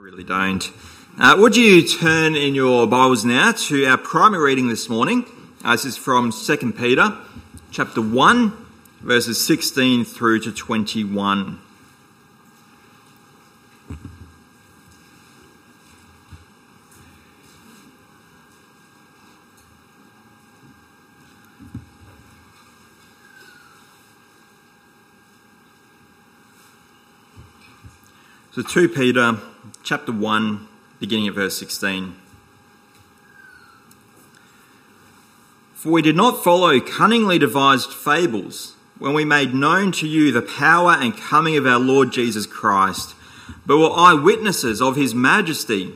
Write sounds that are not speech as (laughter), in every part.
I really don't. Uh, would you turn in your Bibles now to our primary reading this morning? Uh, this is from 2 Peter chapter 1, verses 16 through to 21. So 2 Peter chapter 1, beginning at verse 16. For we did not follow cunningly devised fables when we made known to you the power and coming of our Lord Jesus Christ, but were eyewitnesses of his majesty.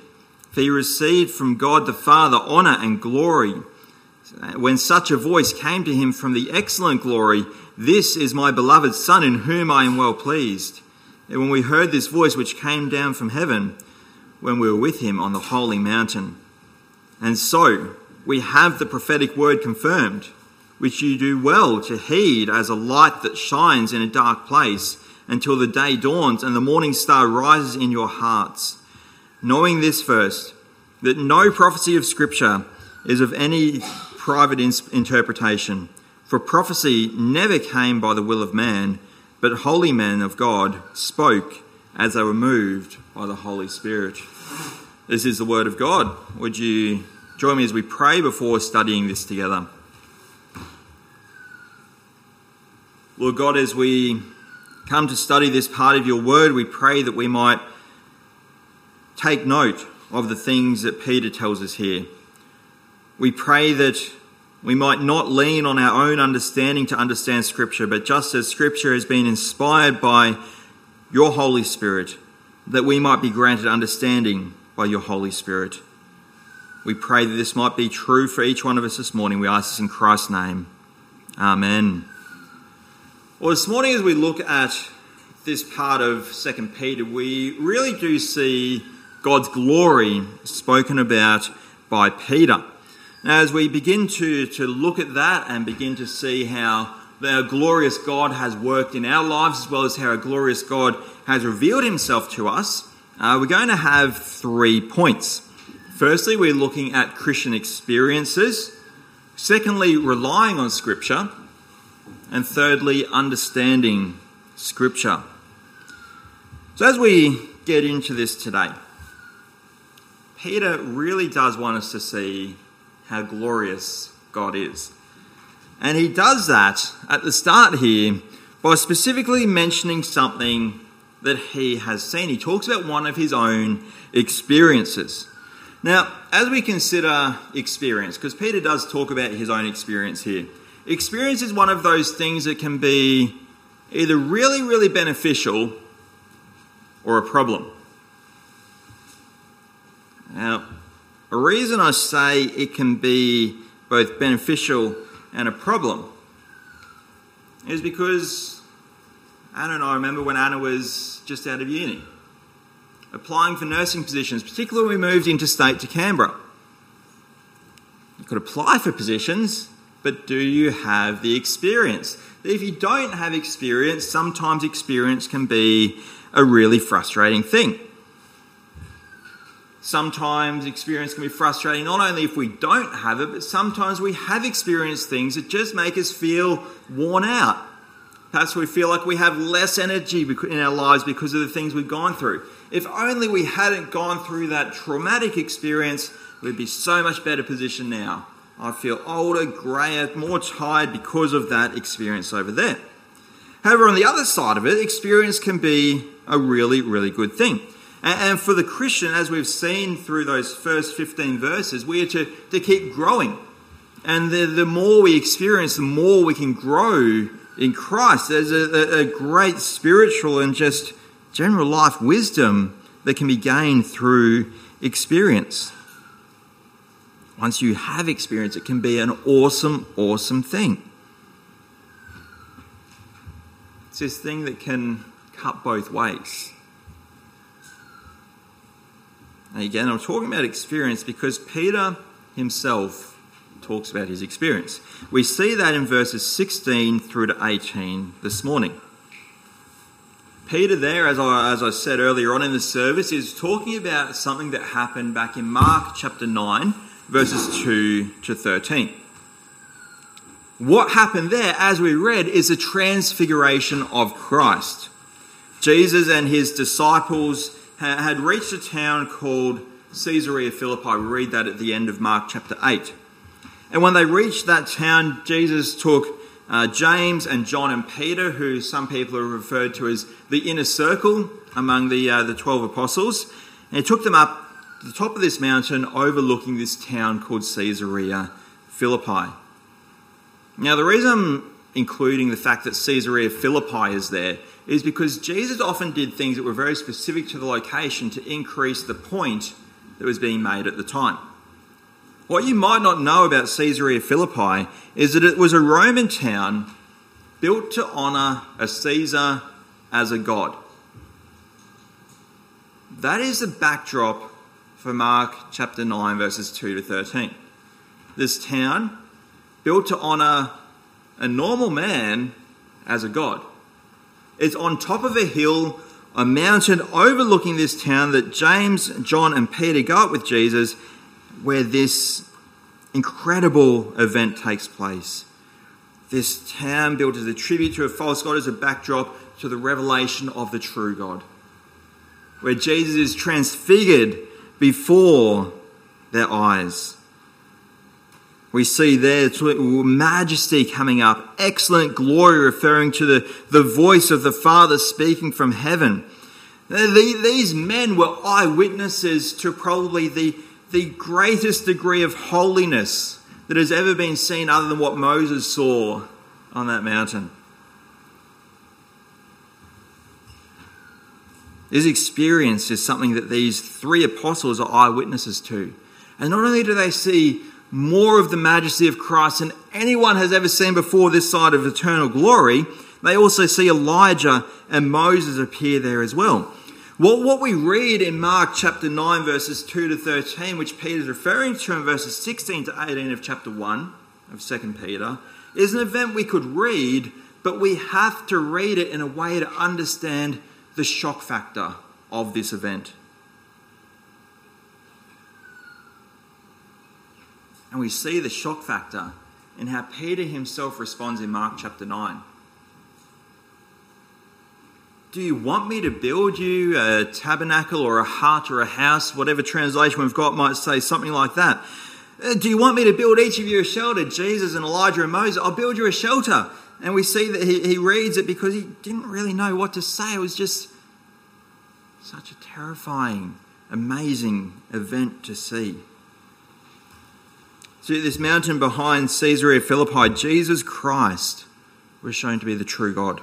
For he received from God the Father honour and glory. When such a voice came to him from the excellent glory, This is my beloved Son in whom I am well pleased. And when we heard this voice which came down from heaven, when we were with him on the holy mountain. And so we have the prophetic word confirmed, which you do well to heed as a light that shines in a dark place until the day dawns and the morning star rises in your hearts. Knowing this first, that no prophecy of Scripture is of any private interpretation, for prophecy never came by the will of man but holy men of God spoke as they were moved by the Holy Spirit. This is the word of God. Would you join me as we pray before studying this together? Lord God, as we come to study this part of your word, we pray that we might take note of the things that Peter tells us here. We pray that we might not lean on our own understanding to understand Scripture, but just as Scripture has been inspired by your Holy Spirit, that we might be granted understanding by your Holy Spirit. We pray that this might be true for each one of us this morning. We ask this in Christ's name. Amen. Well, this morning, as we look at this part of 2 Peter, we really do see God's glory spoken about by Peter. Now, as we begin to, to look at that and begin to see how our glorious God has worked in our lives, as well as how our glorious God has revealed himself to us, uh, we're going to have three points. Firstly, we're looking at Christian experiences. Secondly, relying on Scripture. And thirdly, understanding Scripture. So, as we get into this today, Peter really does want us to see how glorious God is. And he does that at the start here by specifically mentioning something that he has seen. He talks about one of his own experiences. Now, as we consider experience, because Peter does talk about his own experience here, experience is one of those things that can be either really, really beneficial or a problem. Now, a reason I say it can be both beneficial and a problem is because Anna and I remember when Anna was just out of uni, applying for nursing positions, particularly when we moved interstate to Canberra. You could apply for positions, but do you have the experience? If you don't have experience, sometimes experience can be a really frustrating thing. Sometimes experience can be frustrating, not only if we don't have it, but sometimes we have experienced things that just make us feel worn out. Perhaps we feel like we have less energy in our lives because of the things we've gone through. If only we hadn't gone through that traumatic experience, we'd be so much better positioned now. I feel older, grayer, more tired because of that experience over there. However, on the other side of it, experience can be a really, really good thing. And for the Christian, as we've seen through those first 15 verses, we are to, to keep growing. And the, the more we experience, the more we can grow in Christ. There's a, a great spiritual and just general life wisdom that can be gained through experience. Once you have experience, it can be an awesome, awesome thing. It's this thing that can cut both ways. And again, I'm talking about experience because Peter himself talks about his experience. We see that in verses 16 through to 18 this morning. Peter, there, as I, as I said earlier on in the service, is talking about something that happened back in Mark chapter 9, verses 2 to 13. What happened there, as we read, is a transfiguration of Christ. Jesus and his disciples had reached a town called Caesarea Philippi. We read that at the end of Mark chapter 8. And when they reached that town, Jesus took uh, James and John and Peter, who some people have referred to as the inner circle among the, uh, the 12 apostles, and he took them up to the top of this mountain overlooking this town called Caesarea Philippi. Now, the reason I'm including the fact that Caesarea Philippi is there is because Jesus often did things that were very specific to the location to increase the point that was being made at the time. What you might not know about Caesarea Philippi is that it was a Roman town built to honour a Caesar as a god. That is the backdrop for Mark chapter 9, verses 2 to 13. This town, built to honour a normal man as a god. It's on top of a hill, a mountain overlooking this town that James, John, and Peter go up with Jesus where this incredible event takes place. This town built as a tribute to a false God as a backdrop to the revelation of the true God. Where Jesus is transfigured before their eyes. We see there majesty coming up, excellent glory referring to the, the voice of the Father speaking from heaven. These men were eyewitnesses to probably the the greatest degree of holiness that has ever been seen other than what Moses saw on that mountain. This experience is something that these three apostles are eyewitnesses to. And not only do they see more of the majesty of Christ than anyone has ever seen before this side of eternal glory, they also see Elijah and Moses appear there as well. What, what we read in Mark chapter 9, verses 2 to 13, which Peter is referring to in verses 16 to 18 of chapter 1 of 2 Peter, is an event we could read, but we have to read it in a way to understand the shock factor of this event. And we see the shock factor in how Peter himself responds in Mark chapter 9. Do you want me to build you a tabernacle or a hut or a house? Whatever translation we've got might say something like that. Uh, do you want me to build each of you a shelter? Jesus and Elijah and Moses, I'll build you a shelter. And we see that he, he reads it because he didn't really know what to say. It was just such a terrifying, amazing event to see. See, this mountain behind Caesarea Philippi, Jesus Christ was shown to be the true God.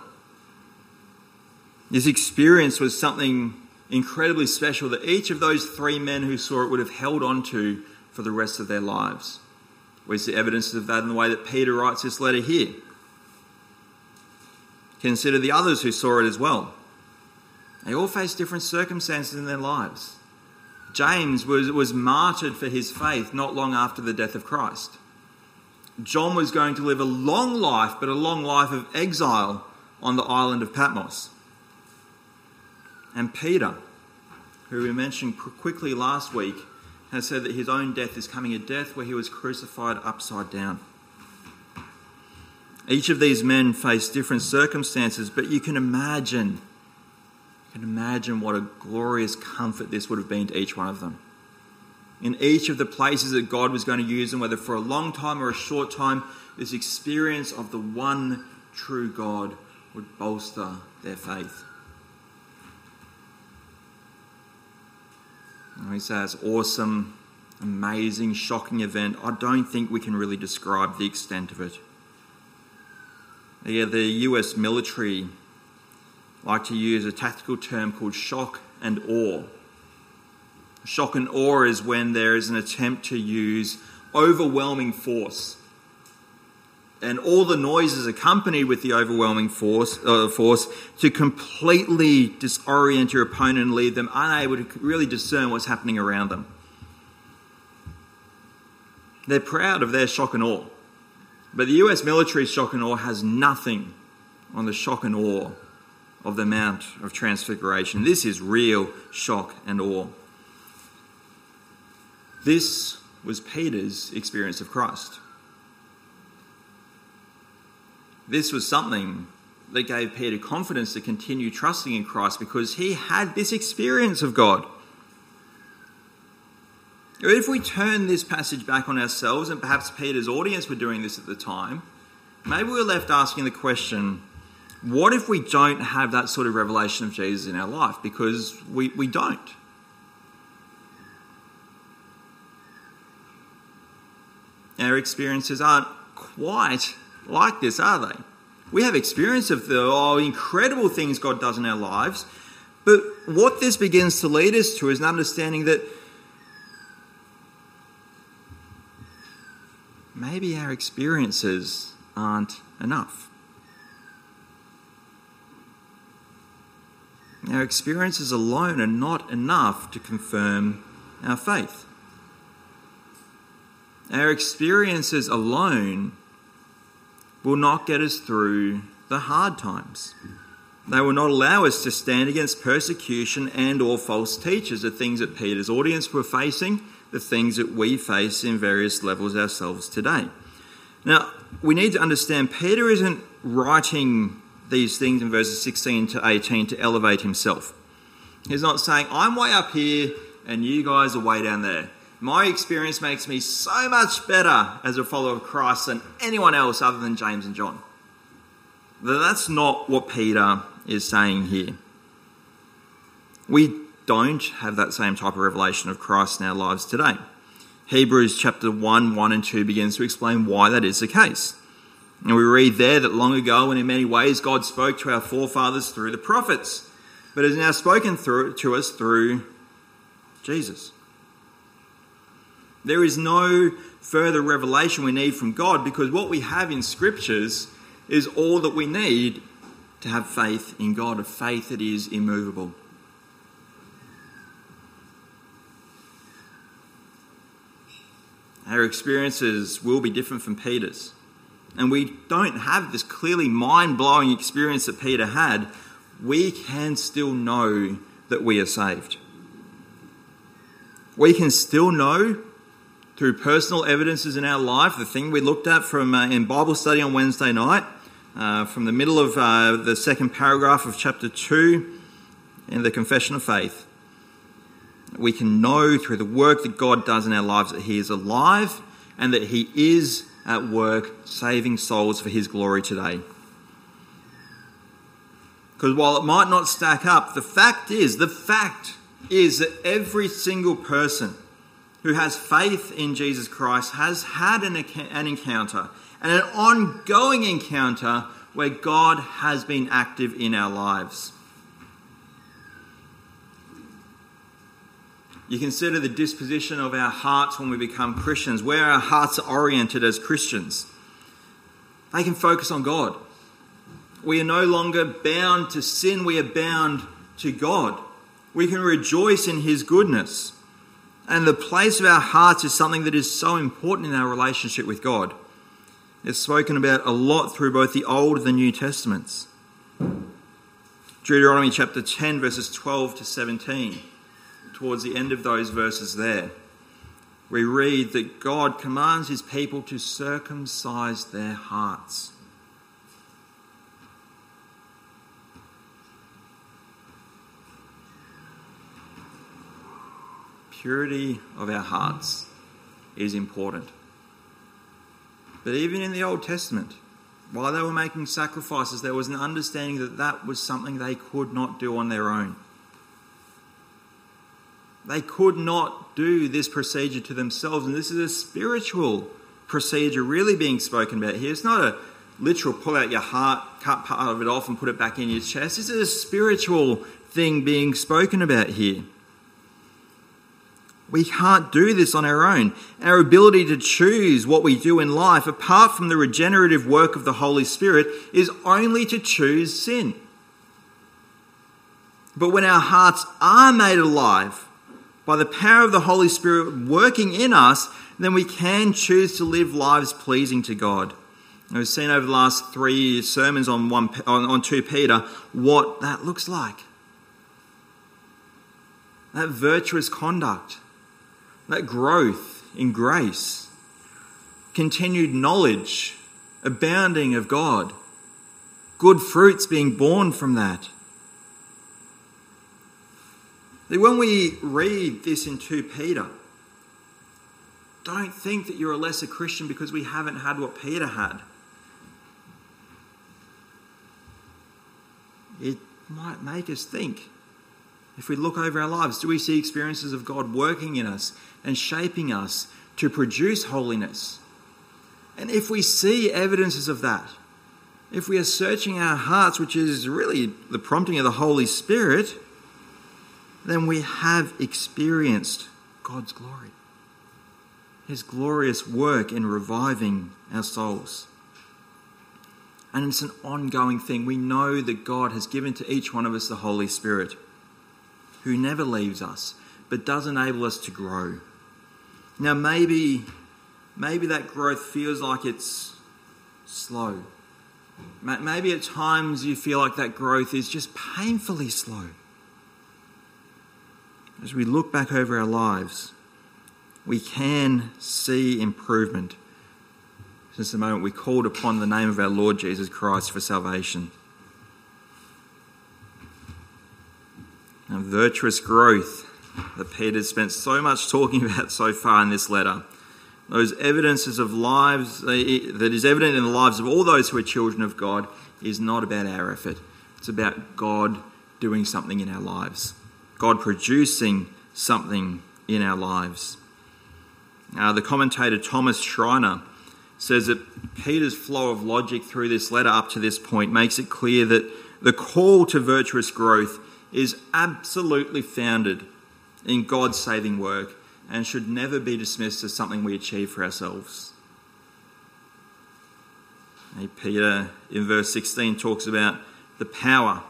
This experience was something incredibly special that each of those three men who saw it would have held on to for the rest of their lives. We see evidence of that in the way that Peter writes this letter here. Consider the others who saw it as well. They all faced different circumstances in their lives. James was, was martyred for his faith not long after the death of Christ. John was going to live a long life, but a long life of exile on the island of Patmos and Peter, who we mentioned quickly last week, has said that his own death is coming a death where he was crucified upside down. Each of these men faced different circumstances, but you can imagine, can imagine what a glorious comfort this would have been to each one of them. In each of the places that God was going to use them, whether for a long time or a short time, this experience of the one true God would bolster their faith. he says, awesome, amazing, shocking event. I don't think we can really describe the extent of it. Yeah, the US military like to use a tactical term called shock and awe. Shock and awe is when there is an attempt to use overwhelming force and all the noises accompanied with the overwhelming force, uh, force to completely disorient your opponent and leave them unable to really discern what's happening around them. They're proud of their shock and awe. But the US military's shock and awe has nothing on the shock and awe of the Mount of Transfiguration. This is real shock and awe. This was Peter's experience of Christ. This was something that gave Peter confidence to continue trusting in Christ because he had this experience of God. If we turn this passage back on ourselves, and perhaps Peter's audience were doing this at the time, maybe we're left asking the question what if we don't have that sort of revelation of Jesus in our life? Because we, we don't. Our experiences aren't quite like this, are they? We have experience of the oh, incredible things God does in our lives, but what this begins to lead us to is an understanding that maybe our experiences aren't enough. Our experiences alone are not enough to confirm our faith. Our experiences alone will not get us through the hard times. They will not allow us to stand against persecution and or false teachers, the things that Peter's audience were facing, the things that we face in various levels ourselves today. Now, we need to understand Peter isn't writing these things in verses 16 to 18 to elevate himself. He's not saying, I'm way up here and you guys are way down there. My experience makes me so much better as a follower of Christ than anyone else other than James and John. That's not what Peter is saying here. We don't have that same type of revelation of Christ in our lives today. Hebrews chapter 1, 1 and 2 begins to explain why that is the case. And we read there that long ago and in many ways God spoke to our forefathers through the prophets, but has now spoken through, to us through Jesus. There is no further revelation we need from God because what we have in scriptures is all that we need to have faith in God, a faith that is immovable. Our experiences will be different from Peter's. And we don't have this clearly mind blowing experience that Peter had. We can still know that we are saved. We can still know through personal evidences in our life, the thing we looked at from uh, in Bible study on Wednesday night, uh, from the middle of uh, the second paragraph of chapter 2 in the Confession of Faith, we can know through the work that God does in our lives that He is alive and that He is at work saving souls for His glory today. Because while it might not stack up, the fact is, the fact is that every single person who has faith in Jesus Christ has had an, an encounter and an ongoing encounter where God has been active in our lives. You consider the disposition of our hearts when we become Christians, where our hearts are oriented as Christians. They can focus on God. We are no longer bound to sin, we are bound to God. We can rejoice in His goodness. And the place of our hearts is something that is so important in our relationship with God. It's spoken about a lot through both the Old and the New Testaments. Deuteronomy chapter 10, verses 12 to 17, towards the end of those verses there, we read that God commands his people to circumcise their hearts. purity of our hearts is important. But even in the Old Testament, while they were making sacrifices, there was an understanding that that was something they could not do on their own. They could not do this procedure to themselves, and this is a spiritual procedure really being spoken about here. It's not a literal pull out your heart, cut part of it off, and put it back in your chest. This is a spiritual thing being spoken about here. We can't do this on our own. Our ability to choose what we do in life, apart from the regenerative work of the Holy Spirit, is only to choose sin. But when our hearts are made alive by the power of the Holy Spirit working in us, then we can choose to live lives pleasing to God. We've seen over the last three sermons on, one, on, on 2 Peter what that looks like. That virtuous conduct, that growth in grace, continued knowledge, abounding of God, good fruits being born from that. When we read this in 2 Peter, don't think that you're a lesser Christian because we haven't had what Peter had. It might make us think. If we look over our lives, do we see experiences of God working in us and shaping us to produce holiness? And if we see evidences of that, if we are searching our hearts, which is really the prompting of the Holy Spirit, then we have experienced God's glory, His glorious work in reviving our souls. And it's an ongoing thing. We know that God has given to each one of us the Holy Spirit, who never leaves us, but does enable us to grow. Now, maybe, maybe that growth feels like it's slow. Maybe at times you feel like that growth is just painfully slow as we look back over our lives, we can see improvement since the moment we called upon the name of our Lord Jesus Christ for salvation. And virtuous growth that Peter spent so much talking (laughs) about so far in this letter. Those evidences of lives that is evident in the lives of all those who are children of God is not about our effort. It's about God doing something in our lives. God producing something in our lives. Uh, the commentator Thomas Schreiner says that Peter's flow of logic through this letter up to this point makes it clear that the call to virtuous growth is absolutely founded in God's saving work and should never be dismissed as something we achieve for ourselves. Peter in verse 16 talks about the power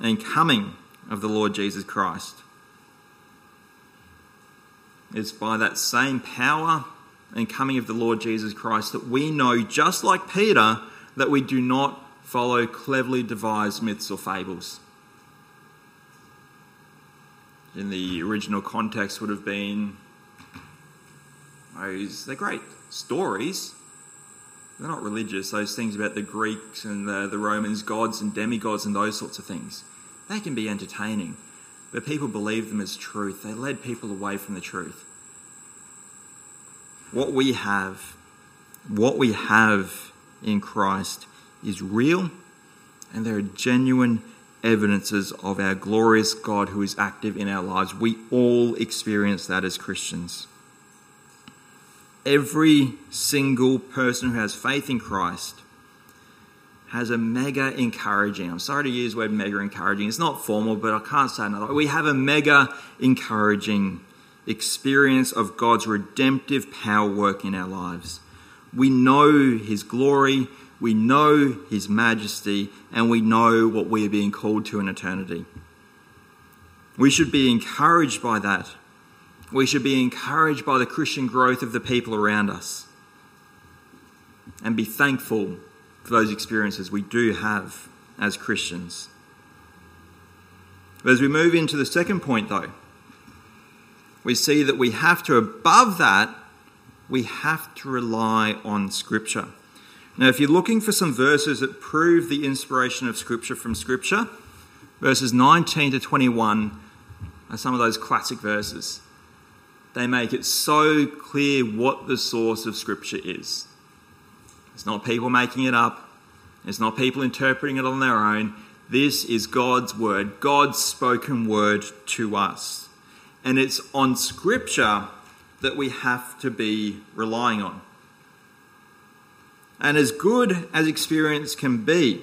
and coming of the Lord Jesus Christ. It's by that same power and coming of the Lord Jesus Christ that we know, just like Peter, that we do not follow cleverly devised myths or fables. In the original context, would have been those, they're great stories. They're not religious, those things about the Greeks and the, the Romans, gods and demigods and those sorts of things. They can be entertaining, but people believe them as truth. They led people away from the truth. What we have, what we have in Christ is real, and there are genuine evidences of our glorious God who is active in our lives. We all experience that as Christians. Every single person who has faith in Christ has a mega encouraging. I'm sorry to use the word mega encouraging. It's not formal, but I can't say another. We have a mega encouraging experience of God's redemptive power work in our lives. We know His glory, we know His majesty, and we know what we are being called to in eternity. We should be encouraged by that. We should be encouraged by the Christian growth of the people around us and be thankful for those experiences we do have as Christians. But as we move into the second point, though, we see that we have to, above that, we have to rely on Scripture. Now, if you're looking for some verses that prove the inspiration of Scripture from Scripture, verses 19 to 21 are some of those classic verses. They make it so clear what the source of Scripture is. It's not people making it up. It's not people interpreting it on their own. This is God's word, God's spoken word to us. And it's on Scripture that we have to be relying on. And as good as experience can be,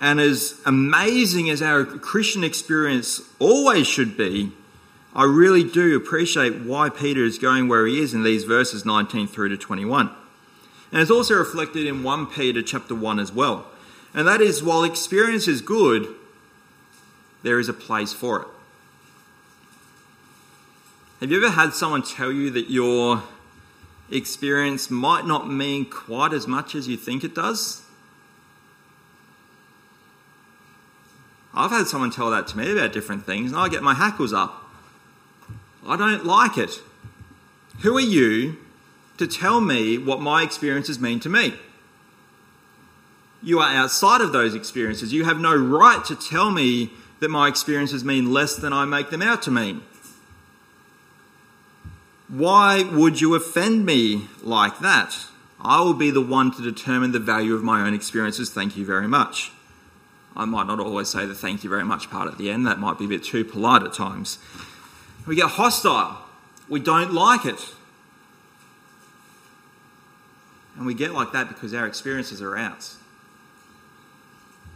and as amazing as our Christian experience always should be, I really do appreciate why Peter is going where he is in these verses 19 through to 21. And it's also reflected in 1 Peter chapter 1 as well. And that is while experience is good, there is a place for it. Have you ever had someone tell you that you're experience might not mean quite as much as you think it does. I've had someone tell that to me about different things, and I get my hackles up. I don't like it. Who are you to tell me what my experiences mean to me? You are outside of those experiences. You have no right to tell me that my experiences mean less than I make them out to mean. Why would you offend me like that? I will be the one to determine the value of my own experiences. Thank you very much. I might not always say the thank you very much part at the end, that might be a bit too polite at times. We get hostile, we don't like it. And we get like that because our experiences are ours.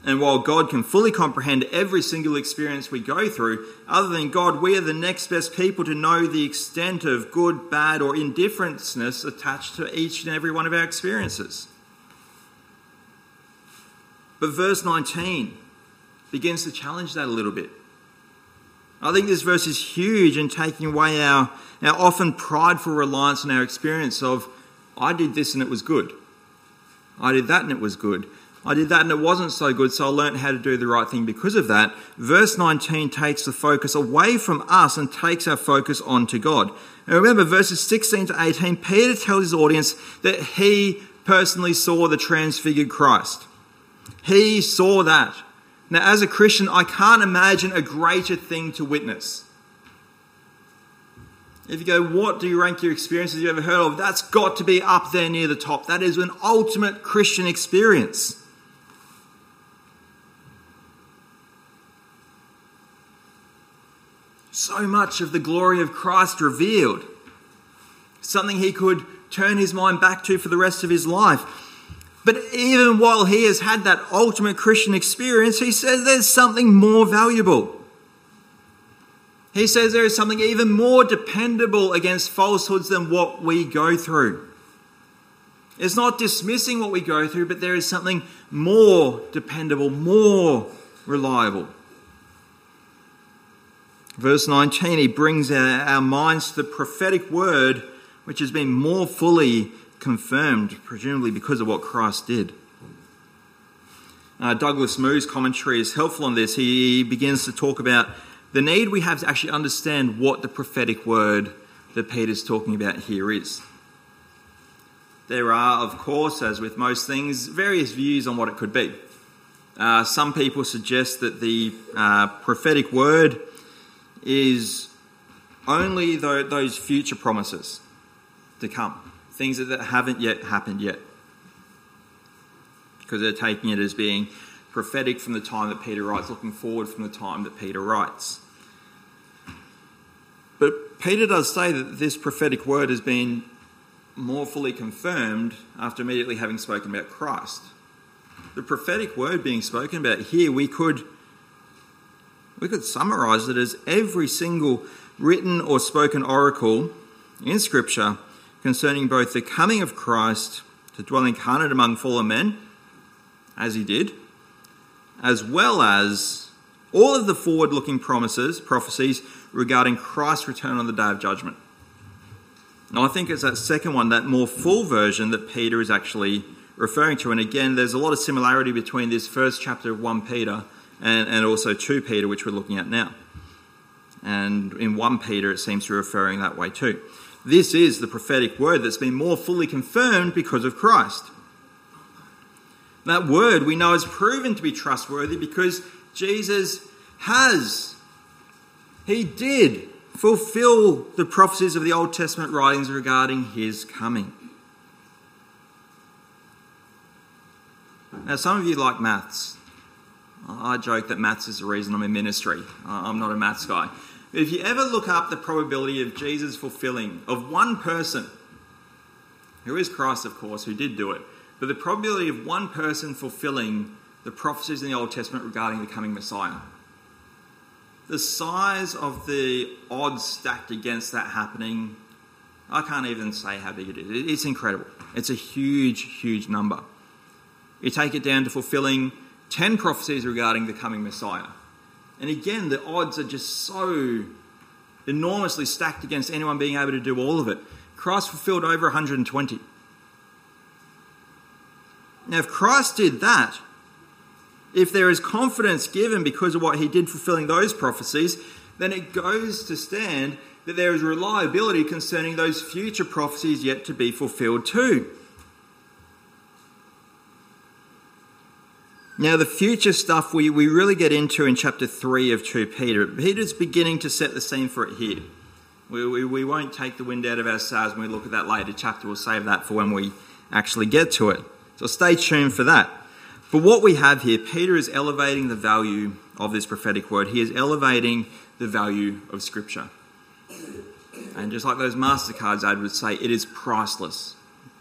And while God can fully comprehend every single experience we go through, other than God, we are the next best people to know the extent of good, bad, or indifferenceness attached to each and every one of our experiences. But verse 19 begins to challenge that a little bit. I think this verse is huge in taking away our, our often prideful reliance on our experience of, I did this and it was good. I did that and it was good. I did that and it wasn't so good, so I learned how to do the right thing because of that. Verse 19 takes the focus away from us and takes our focus onto God. And remember, verses 16 to 18, Peter tells his audience that he personally saw the transfigured Christ. He saw that. Now, as a Christian, I can't imagine a greater thing to witness. If you go, what do you rank your experiences you ever heard of? That's got to be up there near the top. That is an ultimate Christian experience. So much of the glory of Christ revealed. Something he could turn his mind back to for the rest of his life. But even while he has had that ultimate Christian experience, he says there's something more valuable. He says there is something even more dependable against falsehoods than what we go through. It's not dismissing what we go through, but there is something more dependable, more reliable. Verse 19, he brings our, minds to the prophetic word, which has been more fully confirmed, presumably because of what Christ did. Uh, Douglas Moo's commentary is helpful on this. He begins to talk about the need we have to actually understand what the prophetic word that Peter's talking about here is. There are, of course, as with most things, various views on what it could be. Uh, some people suggest that the uh, prophetic word is only those future promises to come things that haven't yet happened yet. Because they're taking it as being prophetic from the time that Peter writes, looking forward from the time that Peter writes. But Peter does say that this prophetic word has been more fully confirmed after immediately having spoken about Christ. The prophetic word being spoken about here, we could we could summarize it as every single written or spoken oracle in Scripture concerning both the coming of Christ to dwell incarnate among fallen men, as he did, as well as all of the forward looking promises, prophecies regarding Christ's return on the day of judgment. Now, I think it's that second one, that more full version that Peter is actually referring to. And again, there's a lot of similarity between this first chapter of 1 Peter and, and also 2 Peter, which we're looking at now. And in 1 Peter, it seems to be referring that way too. This is the prophetic word that's been more fully confirmed because of Christ. That word we know is proven to be trustworthy because Jesus has, he did fulfill the prophecies of the Old Testament writings regarding his coming. Now, some of you like maths. I joke that maths is the reason I'm in ministry. I'm not a maths guy. If you ever look up the probability of Jesus fulfilling, of one person, who is Christ, of course, who did do it, but the probability of one person fulfilling the prophecies in the Old Testament regarding the coming Messiah, the size of the odds stacked against that happening, I can't even say how big it is. It's incredible. It's a huge, huge number. You take it down to fulfilling 10 prophecies regarding the coming Messiah. And again, the odds are just so enormously stacked against anyone being able to do all of it. Christ fulfilled over 120. Now, if Christ did that, if there is confidence given because of what he did fulfilling those prophecies, then it goes to stand that there is reliability concerning those future prophecies yet to be fulfilled too. Now, the future stuff we, we really get into in chapter 3 of 2 Peter. Peter's beginning to set the scene for it here. We, we, we won't take the wind out of our sails when we look at that later chapter. We'll save that for when we actually get to it. So stay tuned for that. But what we have here, Peter is elevating the value of this prophetic word. He is elevating the value of Scripture. And just like those MasterCards ad would say, it is priceless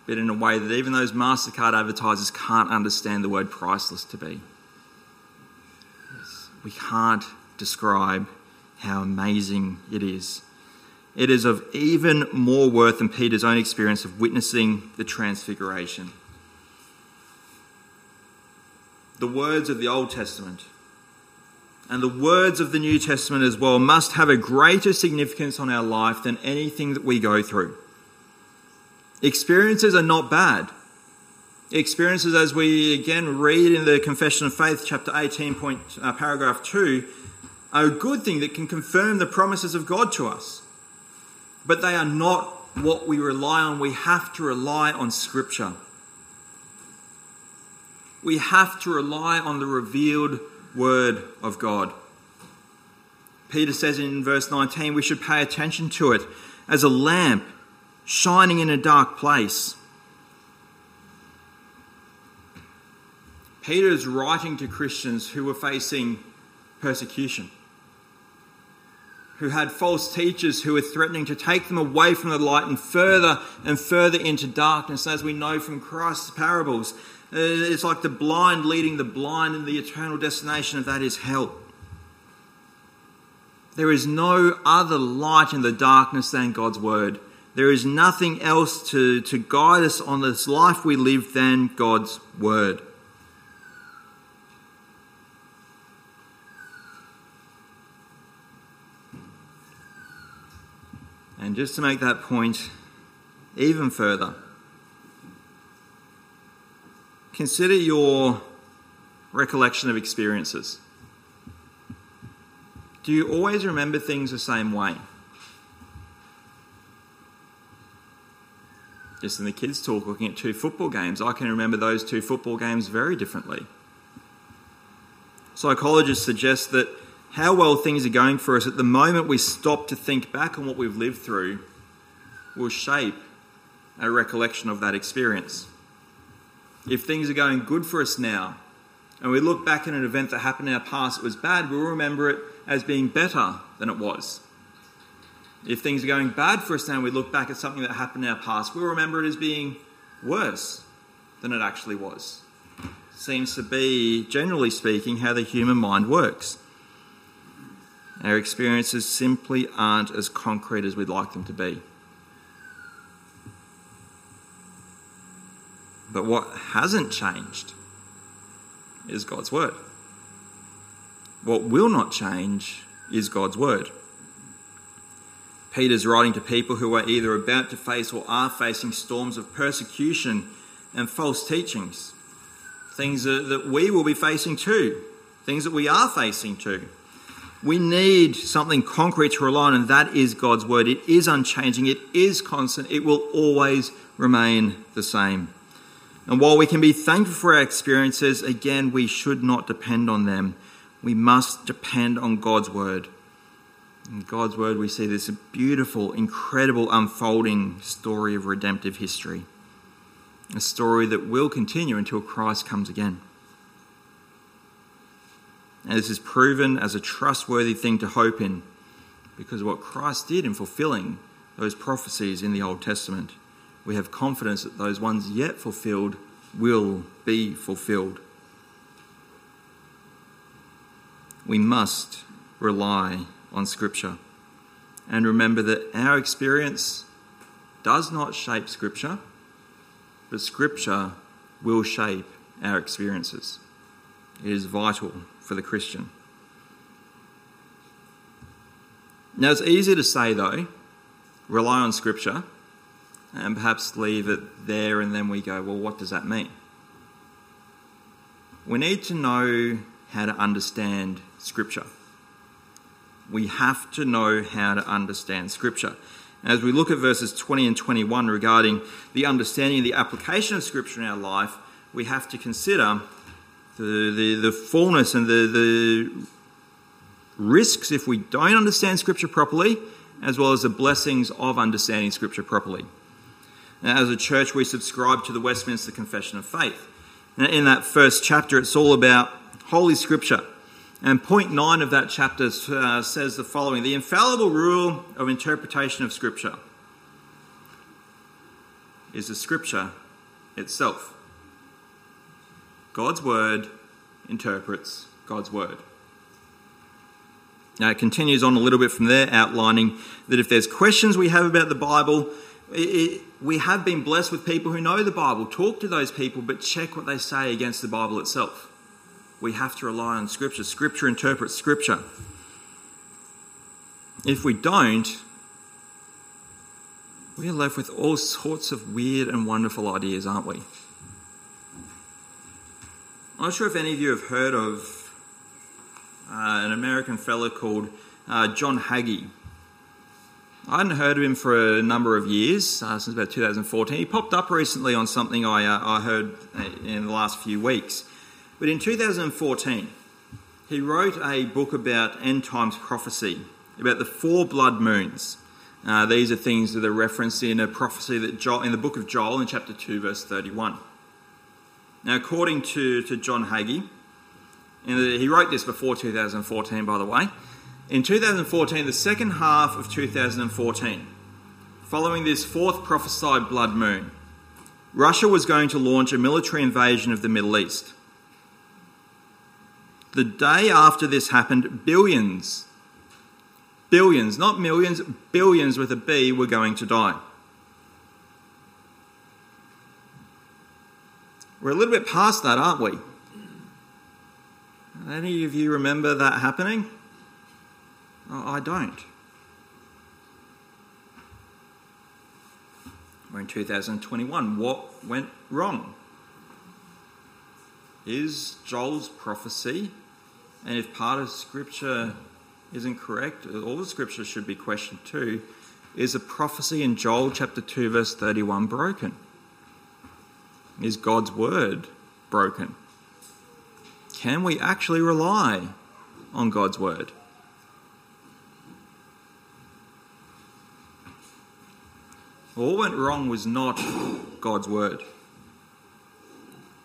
but in a way that even those MasterCard advertisers can't understand the word priceless to be. We can't describe how amazing it is. It is of even more worth than Peter's own experience of witnessing the Transfiguration. The words of the Old Testament and the words of the New Testament as well must have a greater significance on our life than anything that we go through. Experiences are not bad. Experiences, as we again read in the Confession of Faith, chapter 18, point, uh, paragraph 2, are a good thing that can confirm the promises of God to us. But they are not what we rely on. We have to rely on Scripture. We have to rely on the revealed Word of God. Peter says in verse 19, we should pay attention to it as a lamp shining in a dark place. Peter is writing to Christians who were facing persecution, who had false teachers who were threatening to take them away from the light and further and further into darkness, as we know from Christ's parables. Uh, it's like the blind leading the blind, and the eternal destination of that is hell. There is no other light in the darkness than God's word. There is nothing else to, to guide us on this life we live than God's Word. And just to make that point even further, consider your recollection of experiences. Do you always remember things the same way? just in the kids' talk, looking at two football games, I can remember those two football games very differently. Psychologists suggest that how well things are going for us at the moment we stop to think back on what we've lived through will shape our recollection of that experience. If things are going good for us now, and we look back at an event that happened in our past that was bad, we'll remember it as being better than it was. If things are going bad for us now, we look back at something that happened in our past, we'll remember it as being worse than it actually was. Seems to be, generally speaking, how the human mind works. Our experiences simply aren't as concrete as we'd like them to be. But what hasn't changed is God's Word. What will not change is God's Word. Peter's writing to people who are either about to face or are facing storms of persecution and false teachings. Things that we will be facing too, things that we are facing too. We need something concrete to rely on, and that is God's word. It is unchanging, it is constant, it will always remain the same. And while we can be thankful for our experiences, again, we should not depend on them. We must depend on God's word. In God's Word, we see this beautiful, incredible unfolding story of redemptive history. A story that will continue until Christ comes again. And this is proven as a trustworthy thing to hope in because of what Christ did in fulfilling those prophecies in the Old Testament. We have confidence that those ones yet fulfilled will be fulfilled. We must rely on Scripture. And remember that our experience does not shape Scripture, but Scripture will shape our experiences. It is vital for the Christian. Now, it's easy to say, though, rely on Scripture, and perhaps leave it there, and then we go, well, what does that mean? We need to know how to understand Scripture. We have to know how to understand Scripture. As we look at verses 20 and 21 regarding the understanding and the application of Scripture in our life, we have to consider the, the, the fullness and the, the risks if we don't understand Scripture properly, as well as the blessings of understanding Scripture properly. As a church, we subscribe to the Westminster Confession of Faith. In that first chapter, it's all about Holy Scripture. And point nine of that chapter uh, says the following The infallible rule of interpretation of Scripture is the Scripture itself. God's Word interprets God's Word. Now, it continues on a little bit from there, outlining that if there's questions we have about the Bible, it, we have been blessed with people who know the Bible. Talk to those people, but check what they say against the Bible itself. We have to rely on Scripture. Scripture interprets Scripture. If we don't, we are left with all sorts of weird and wonderful ideas, aren't we? I'm not sure if any of you have heard of uh, an American fellow called uh, John Hagee. I hadn't heard of him for a number of years, uh, since about 2014. He popped up recently on something I, uh, I heard uh, in the last few weeks. But in 2014, he wrote a book about end times prophecy, about the four blood moons. Uh, these are things that are referenced in a prophecy that Joel, in the book of Joel in chapter 2, verse 31. Now, according to, to John Hagee, the, he wrote this before 2014, by the way. In 2014, the second half of 2014, following this fourth prophesied blood moon, Russia was going to launch a military invasion of the Middle East. The day after this happened, billions, billions, not millions, billions with a B were going to die. We're a little bit past that, aren't we? Any of you remember that happening? I don't. We're in 2021. What went wrong? Is Joel's prophecy, and if part of Scripture isn't correct, all the Scripture should be questioned too, is a prophecy in Joel chapter 2, verse 31 broken? Is God's word broken? Can we actually rely on God's word? What went wrong was not God's word.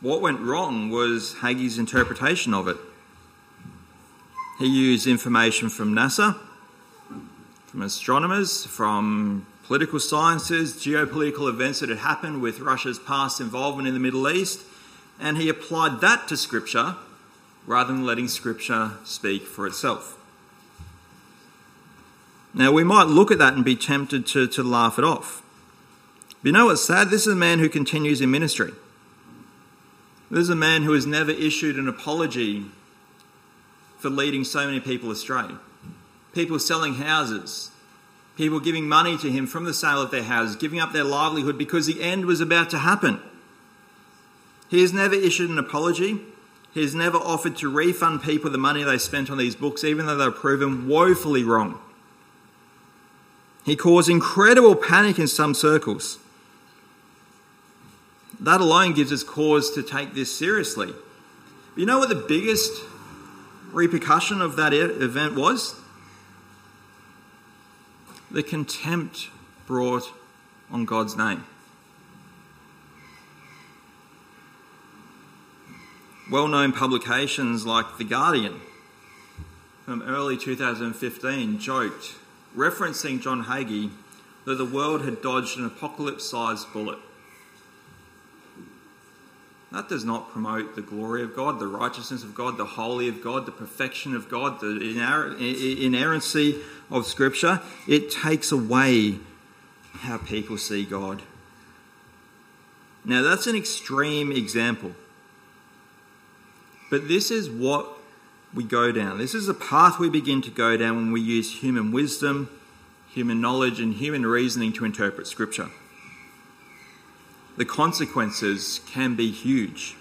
What went wrong was Hagee's interpretation of it. He used information from NASA, from astronomers, from political sciences, geopolitical events that had happened with Russia's past involvement in the Middle East, and he applied that to Scripture rather than letting Scripture speak for itself. Now, we might look at that and be tempted to, to laugh it off. But you know what's sad? This is a man who continues in ministry. This is a man who has never issued an apology for leading so many people astray. People selling houses, people giving money to him from the sale of their houses, giving up their livelihood because the end was about to happen. He has never issued an apology. He has never offered to refund people the money they spent on these books, even though they were proven woefully wrong. He caused incredible panic in some circles. That alone gives us cause to take this seriously. You know what the biggest repercussion of that event was? The contempt brought on God's name. Well known publications like The Guardian from early 2015 joked, referencing John Hagee, that the world had dodged an apocalypse sized bullet. That does not promote the glory of God, the righteousness of God, the holy of God, the perfection of God, the inerrancy of Scripture. It takes away how people see God. Now, that's an extreme example. But this is what we go down. This is the path we begin to go down when we use human wisdom, human knowledge, and human reasoning to interpret Scripture. The consequences can be huge.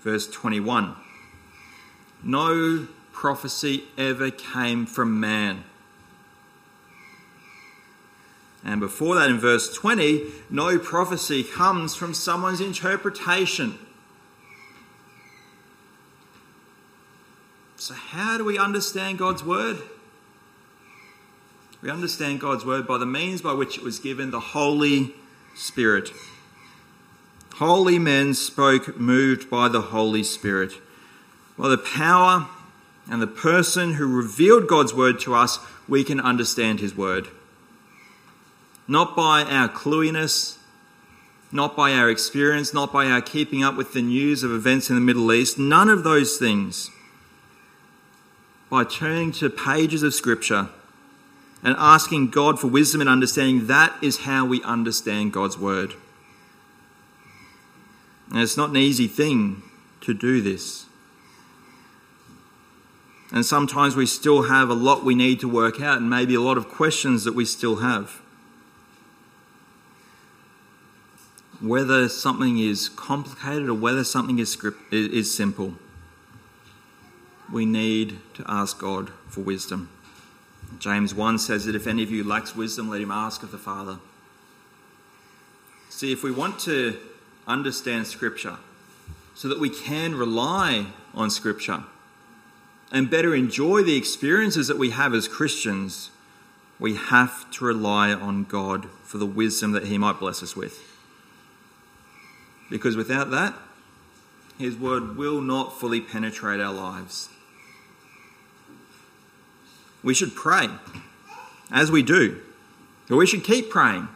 Verse 21 No prophecy ever came from man. And before that, in verse 20, no prophecy comes from someone's interpretation. So, how do we understand God's word? We understand God's word by the means by which it was given the Holy Spirit. Holy men spoke moved by the Holy Spirit. By the power and the person who revealed God's word to us, we can understand his word. Not by our clueiness, not by our experience, not by our keeping up with the news of events in the Middle East, none of those things. By turning to pages of Scripture and asking God for wisdom and understanding, that is how we understand God's Word. And it's not an easy thing to do this. And sometimes we still have a lot we need to work out, and maybe a lot of questions that we still have. Whether something is complicated or whether something is, script, is simple, we need to ask God for wisdom. James 1 says that if any of you lacks wisdom, let him ask of the Father. See, if we want to understand Scripture so that we can rely on Scripture and better enjoy the experiences that we have as Christians, we have to rely on God for the wisdom that He might bless us with. Because without that, His Word will not fully penetrate our lives we should pray, as we do. But we should keep praying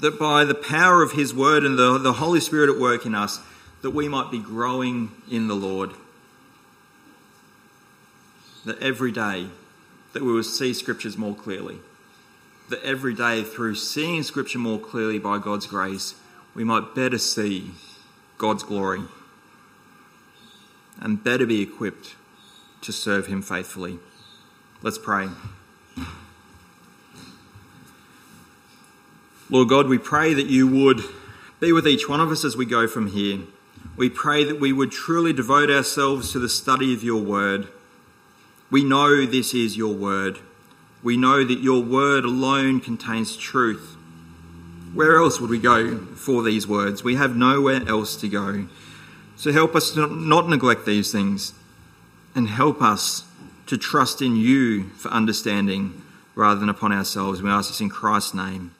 that by the power of His Word and the, the Holy Spirit at work in us, that we might be growing in the Lord. That every day that we will see Scriptures more clearly. That every day through seeing Scripture more clearly by God's grace, we might better see God's glory and better be equipped to serve Him faithfully. Let's pray. Lord God, we pray that you would be with each one of us as we go from here. We pray that we would truly devote ourselves to the study of your word. We know this is your word. We know that your word alone contains truth. Where else would we go for these words? We have nowhere else to go. So help us to not neglect these things and help us to trust in you for understanding rather than upon ourselves. We ask this in Christ's name.